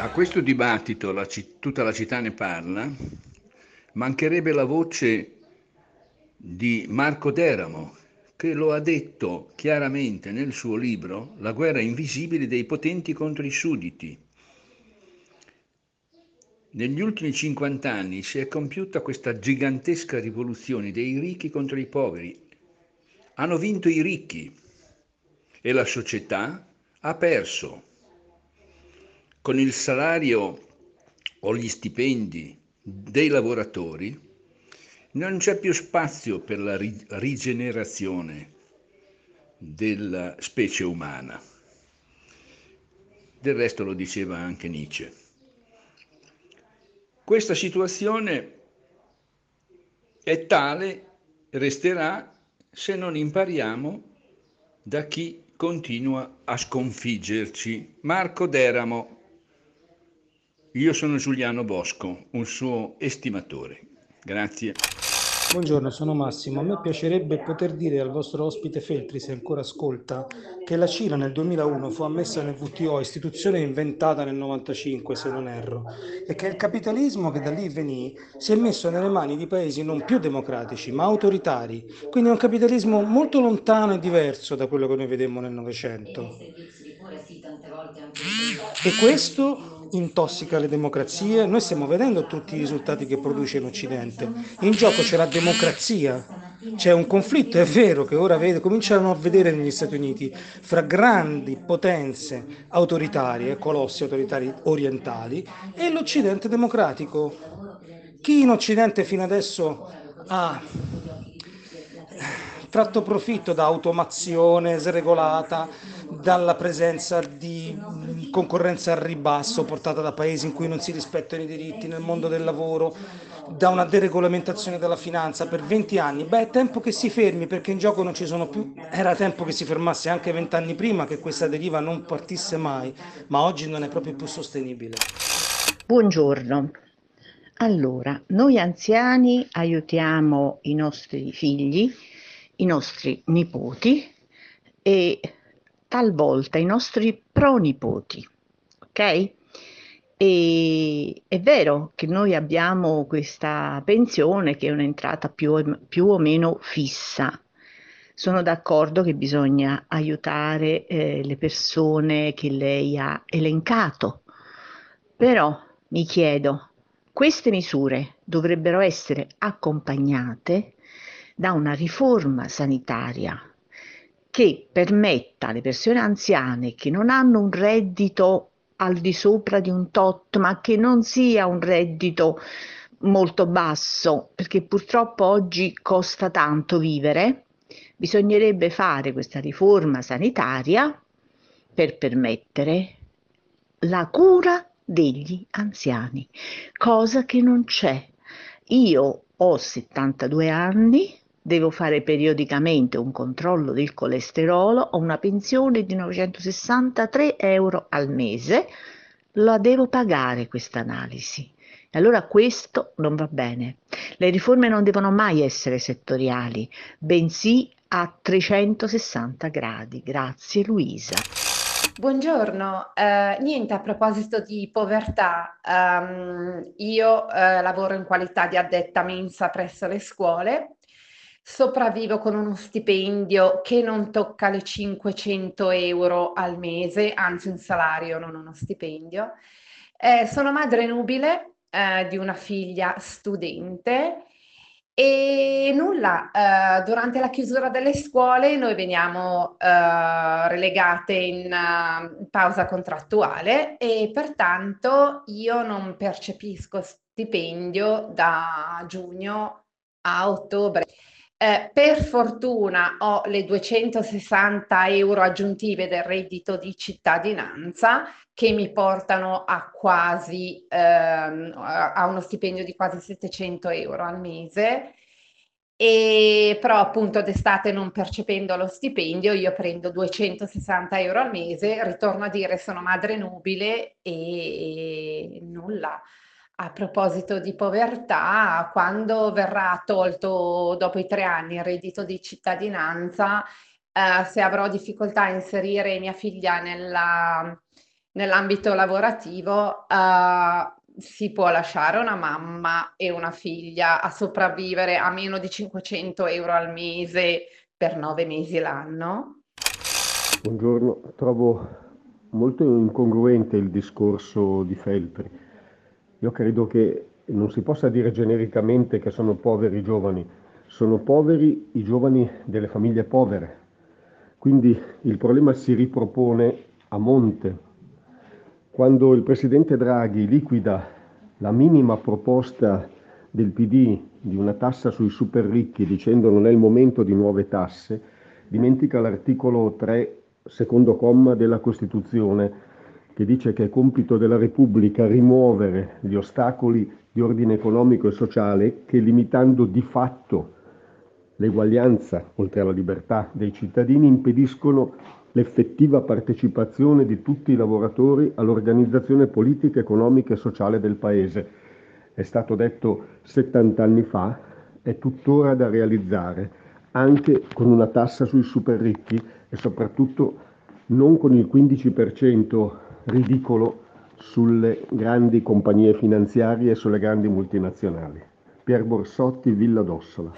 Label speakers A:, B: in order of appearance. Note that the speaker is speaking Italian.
A: A questo dibattito, la, tutta la città ne parla, mancherebbe la voce di Marco Deramo, che lo ha detto chiaramente nel suo libro La guerra invisibile dei potenti contro i sudditi. Negli ultimi 50 anni si è compiuta questa gigantesca rivoluzione dei ricchi contro i poveri. Hanno vinto i ricchi e la società ha perso. Con il salario o gli stipendi dei lavoratori non c'è più spazio per la rigenerazione della specie umana. Del resto lo diceva anche Nietzsche. Questa situazione è tale, resterà se non impariamo da chi continua a sconfiggerci. Marco Deramo. Io sono Giuliano Bosco, un suo estimatore. Grazie.
B: Buongiorno, sono Massimo. A me piacerebbe poter dire al vostro ospite Feltri, se ancora ascolta, che la Cina nel 2001 fu ammessa nel WTO, istituzione inventata nel 95 se non erro, e che il capitalismo che da lì venì si è messo nelle mani di paesi non più democratici ma autoritari, quindi è un capitalismo molto lontano e diverso da quello che noi vedemmo nel Novecento. E questo intossica le democrazie. Noi stiamo vedendo tutti i risultati che produce in Occidente. In gioco c'è la democrazia. C'è un conflitto, è vero, che ora vede, cominciano a vedere negli Stati Uniti fra grandi potenze autoritarie, colossi autoritari orientali, e l'Occidente democratico. Chi in Occidente fino adesso ha tratto profitto da automazione sregolata, dalla presenza di concorrenza al ribasso portata da paesi in cui non si rispettano i diritti nel mondo del lavoro, da una deregolamentazione della finanza per 20 anni. Beh, è tempo che si fermi perché in gioco non ci sono più. Era tempo che si fermasse anche vent'anni prima che questa deriva non partisse mai, ma oggi non è proprio più sostenibile.
C: Buongiorno. Allora, noi anziani aiutiamo i nostri figli, i nostri nipoti e talvolta i nostri pronipoti, ok? E è vero che noi abbiamo questa pensione che è un'entrata più, più o meno fissa. Sono d'accordo che bisogna aiutare eh, le persone che lei ha elencato, però mi chiedo, queste misure dovrebbero essere accompagnate da una riforma sanitaria che permetta alle persone anziane che non hanno un reddito al di sopra di un tot, ma che non sia un reddito molto basso, perché purtroppo oggi costa tanto vivere, bisognerebbe fare questa riforma sanitaria per permettere la cura degli anziani, cosa che non c'è. Io ho 72 anni, devo fare periodicamente un controllo del colesterolo, ho una pensione di 963 euro al mese, la devo pagare questa analisi. E allora questo non va bene. Le riforme non devono mai essere settoriali, bensì a 360 gradi. Grazie Luisa.
D: Buongiorno, eh, niente a proposito di povertà, um, io eh, lavoro in qualità di addetta mensa presso le scuole sopravvivo con uno stipendio che non tocca le 500 euro al mese, anzi un salario, non uno stipendio. Eh, sono madre nubile eh, di una figlia studente e nulla, eh, durante la chiusura delle scuole noi veniamo eh, relegate in uh, pausa contrattuale e pertanto io non percepisco stipendio da giugno a ottobre. Eh, per fortuna ho le 260 euro aggiuntive del reddito di cittadinanza che mi portano a quasi ehm, a uno stipendio di quasi 700 euro al mese. E però appunto d'estate non percependo lo stipendio io prendo 260 euro al mese, ritorno a dire sono madre nubile e nulla. A proposito di povertà, quando verrà tolto dopo i tre anni il reddito di cittadinanza, eh, se avrò difficoltà a inserire mia figlia nella, nell'ambito lavorativo uh, si può lasciare una mamma e una figlia a sopravvivere a meno di 500 euro al mese per nove mesi l'anno?
E: Buongiorno, trovo molto incongruente il discorso di Feltri. Io credo che non si possa dire genericamente che sono poveri i giovani, sono poveri i giovani delle famiglie povere. Quindi il problema si ripropone a monte, quando il presidente Draghi liquida la minima proposta del PD di una tassa sui super ricchi dicendo non è il momento di nuove tasse, dimentica l'articolo 3, secondo comma della Costituzione, che dice che è compito della Repubblica rimuovere gli ostacoli di ordine economico e sociale che limitando di fatto l'eguaglianza, oltre alla libertà dei cittadini, impediscono l'effettiva partecipazione di tutti i lavoratori all'organizzazione politica, economica e sociale del Paese. È stato detto 70 anni fa, è tuttora da realizzare, anche con una tassa sui super ricchi e soprattutto non con il 15% ridicolo sulle grandi compagnie finanziarie e sulle grandi multinazionali. Pier Borsotti, Villa d'Ossola.